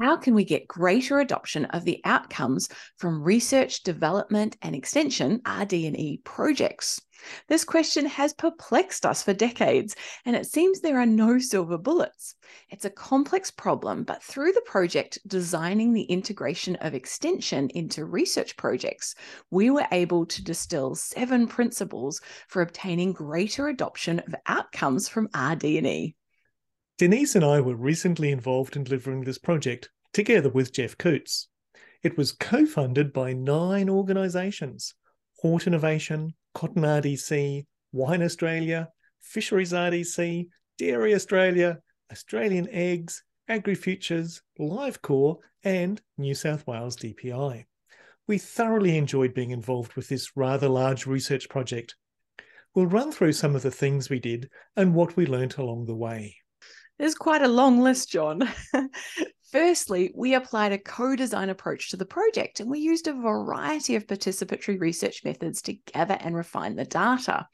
How can we get greater adoption of the outcomes from research, development, and extension RD&E projects? This question has perplexed us for decades, and it seems there are no silver bullets. It's a complex problem, but through the project Designing the Integration of Extension into Research Projects, we were able to distill seven principles for obtaining greater adoption of outcomes from RD&E. Denise and I were recently involved in delivering this project together with Jeff Coutts. It was co funded by nine organisations Hort Innovation, Cotton RDC, Wine Australia, Fisheries RDC, Dairy Australia, Australian Eggs, Agri AgriFutures, LiveCorp, and New South Wales DPI. We thoroughly enjoyed being involved with this rather large research project. We'll run through some of the things we did and what we learnt along the way. There's quite a long list, John. Firstly, we applied a co design approach to the project and we used a variety of participatory research methods to gather and refine the data.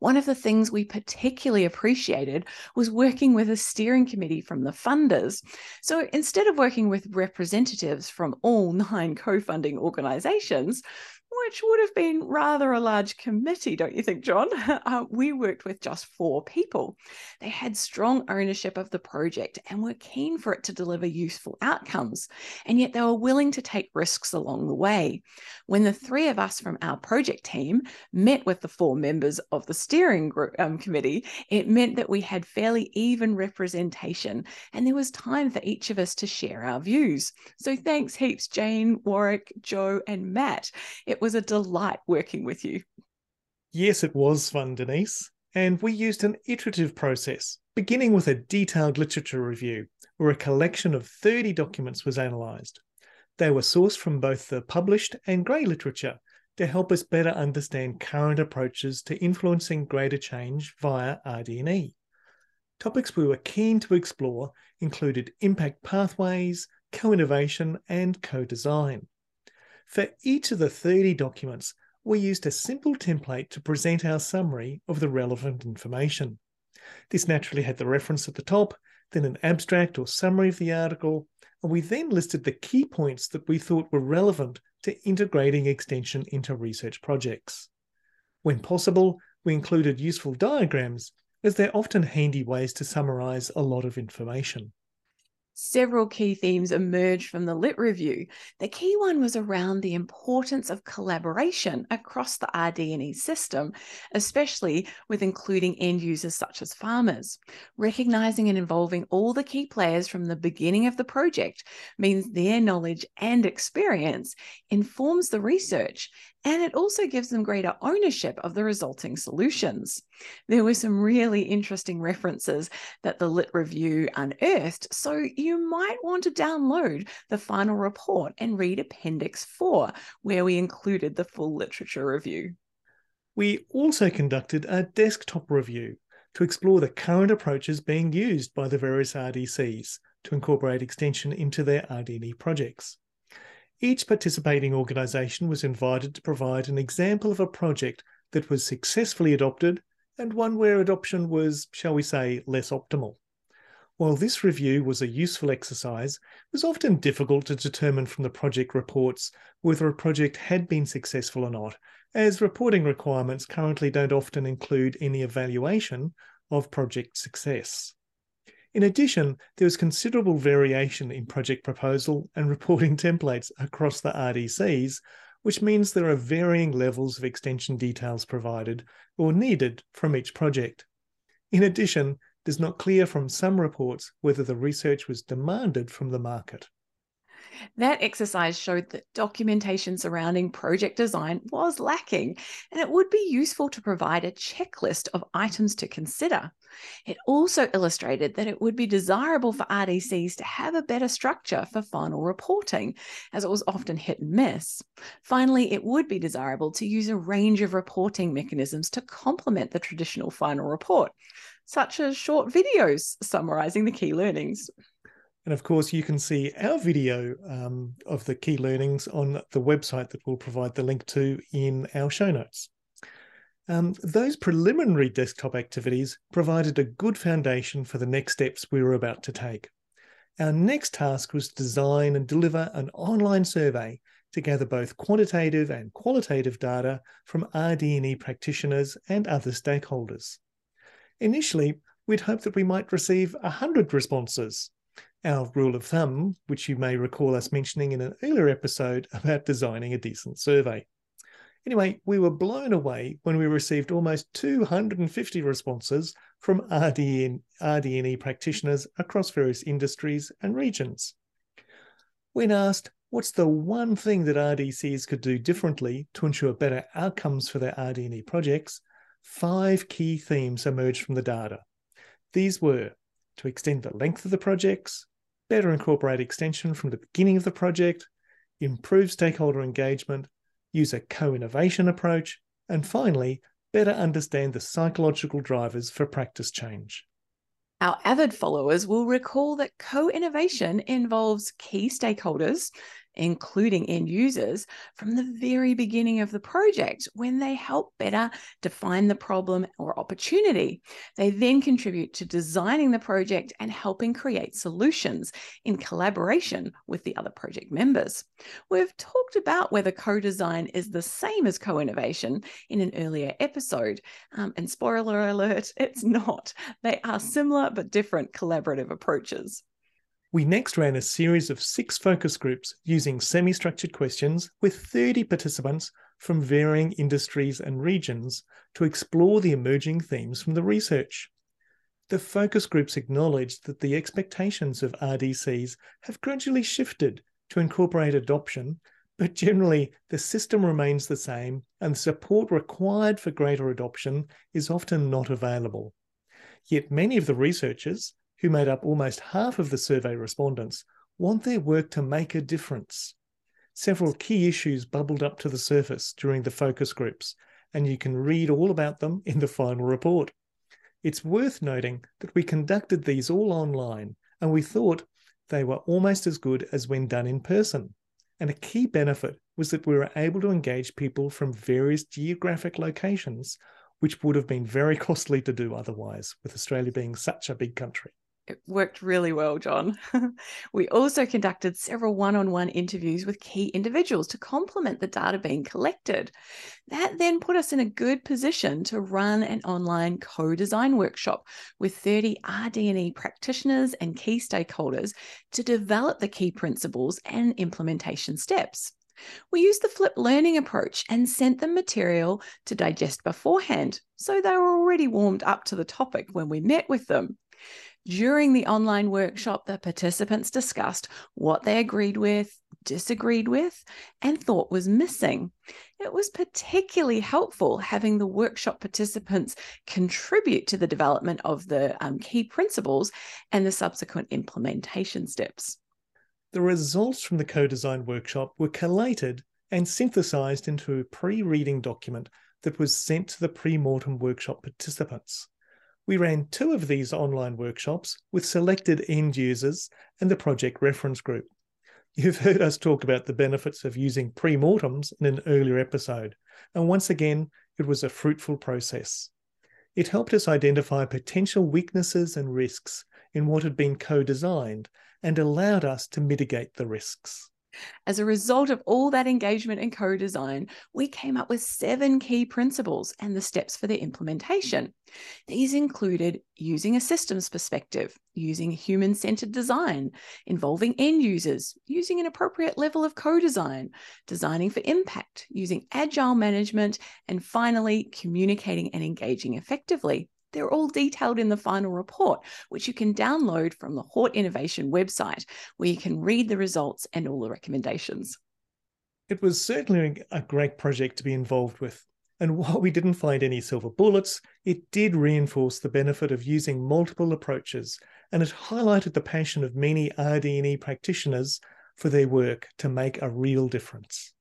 One of the things we particularly appreciated was working with a steering committee from the funders. So instead of working with representatives from all nine co funding organisations, which would have been rather a large committee, don't you think, John? Uh, we worked with just four people. They had strong ownership of the project and were keen for it to deliver useful outcomes, and yet they were willing to take risks along the way. When the three of us from our project team met with the four members of the steering group, um, committee, it meant that we had fairly even representation, and there was time for each of us to share our views. So thanks heaps, Jane, Warwick, Joe, and Matt. It was a delight working with you. Yes, it was fun, Denise. And we used an iterative process, beginning with a detailed literature review, where a collection of 30 documents was analysed. They were sourced from both the published and grey literature to help us better understand current approaches to influencing greater change via RD&E. Topics we were keen to explore included impact pathways, co-innovation and co-design. For each of the 30 documents, we used a simple template to present our summary of the relevant information. This naturally had the reference at the top, then an abstract or summary of the article, and we then listed the key points that we thought were relevant to integrating extension into research projects. When possible, we included useful diagrams, as they're often handy ways to summarise a lot of information several key themes emerged from the lit review. The key one was around the importance of collaboration across the RD&E system, especially with including end users such as farmers. Recognizing and involving all the key players from the beginning of the project means their knowledge and experience informs the research and it also gives them greater ownership of the resulting solutions. There were some really interesting references that the Lit Review unearthed, so you might want to download the final report and read Appendix 4, where we included the full literature review. We also conducted a desktop review to explore the current approaches being used by the various RDCs to incorporate extension into their RD&E projects. Each participating organisation was invited to provide an example of a project that was successfully adopted and one where adoption was, shall we say, less optimal. While this review was a useful exercise, it was often difficult to determine from the project reports whether a project had been successful or not, as reporting requirements currently don't often include any evaluation of project success. In addition, there was considerable variation in project proposal and reporting templates across the RDCs, which means there are varying levels of extension details provided or needed from each project. In addition, it is not clear from some reports whether the research was demanded from the market. That exercise showed that documentation surrounding project design was lacking, and it would be useful to provide a checklist of items to consider. It also illustrated that it would be desirable for RDCs to have a better structure for final reporting, as it was often hit and miss. Finally, it would be desirable to use a range of reporting mechanisms to complement the traditional final report, such as short videos summarizing the key learnings. And of course, you can see our video um, of the key learnings on the website that we'll provide the link to in our show notes. Um, those preliminary desktop activities provided a good foundation for the next steps we were about to take. Our next task was to design and deliver an online survey to gather both quantitative and qualitative data from RD&E practitioners and other stakeholders. Initially, we'd hoped that we might receive 100 responses, our rule of thumb, which you may recall us mentioning in an earlier episode about designing a decent survey. Anyway, we were blown away when we received almost 250 responses from RDN, RD&E practitioners across various industries and regions. When asked what's the one thing that RDCs could do differently to ensure better outcomes for their RD&E projects, five key themes emerged from the data. These were to extend the length of the projects, better incorporate extension from the beginning of the project, improve stakeholder engagement, use a co innovation approach, and finally, better understand the psychological drivers for practice change. Our avid followers will recall that co innovation involves key stakeholders including end users, from the very beginning of the project when they help better define the problem or opportunity. They then contribute to designing the project and helping create solutions in collaboration with the other project members. We've talked about whether co design is the same as co innovation in an earlier episode. Um, and spoiler alert, it's not. They are similar but different collaborative approaches. We next ran a series of six focus groups using semi structured questions with 30 participants from varying industries and regions to explore the emerging themes from the research. The focus groups acknowledged that the expectations of RDCs have gradually shifted to incorporate adoption, but generally the system remains the same and the support required for greater adoption is often not available. Yet many of the researchers, who made up almost half of the survey respondents, want their work to make a difference. Several key issues bubbled up to the surface during the focus groups, and you can read all about them in the final report. It's worth noting that we conducted these all online, and we thought they were almost as good as when done in person. And a key benefit was that we were able to engage people from various geographic locations, which would have been very costly to do otherwise, with Australia being such a big country. It worked really well, John. we also conducted several one on one interviews with key individuals to complement the data being collected. That then put us in a good position to run an online co design workshop with 30 RD&E practitioners and key stakeholders to develop the key principles and implementation steps. We used the flipped learning approach and sent them material to digest beforehand, so they were already warmed up to the topic when we met with them. During the online workshop, the participants discussed what they agreed with, disagreed with, and thought was missing. It was particularly helpful having the workshop participants contribute to the development of the um, key principles and the subsequent implementation steps. The results from the co design workshop were collated and synthesized into a pre reading document that was sent to the pre mortem workshop participants. We ran two of these online workshops with selected end users and the project reference group. You've heard us talk about the benefits of using pre-mortems in an earlier episode, and once again, it was a fruitful process. It helped us identify potential weaknesses and risks in what had been co designed and allowed us to mitigate the risks. As a result of all that engagement and co design, we came up with seven key principles and the steps for their implementation. These included using a systems perspective, using human centered design, involving end users, using an appropriate level of co design, designing for impact, using agile management, and finally, communicating and engaging effectively. They're all detailed in the final report, which you can download from the Hort Innovation website, where you can read the results and all the recommendations. It was certainly a great project to be involved with. And while we didn't find any silver bullets, it did reinforce the benefit of using multiple approaches, and it highlighted the passion of many RD&E practitioners for their work to make a real difference.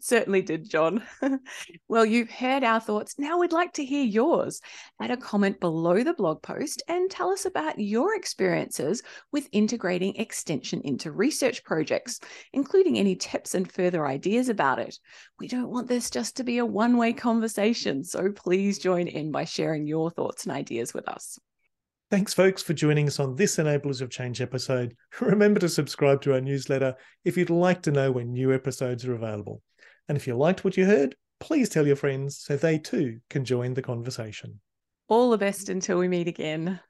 Certainly did, John. well, you've heard our thoughts. Now we'd like to hear yours. Add a comment below the blog post and tell us about your experiences with integrating extension into research projects, including any tips and further ideas about it. We don't want this just to be a one way conversation, so please join in by sharing your thoughts and ideas with us. Thanks, folks, for joining us on this Enablers of Change episode. Remember to subscribe to our newsletter if you'd like to know when new episodes are available. And if you liked what you heard, please tell your friends so they too can join the conversation. All the best until we meet again.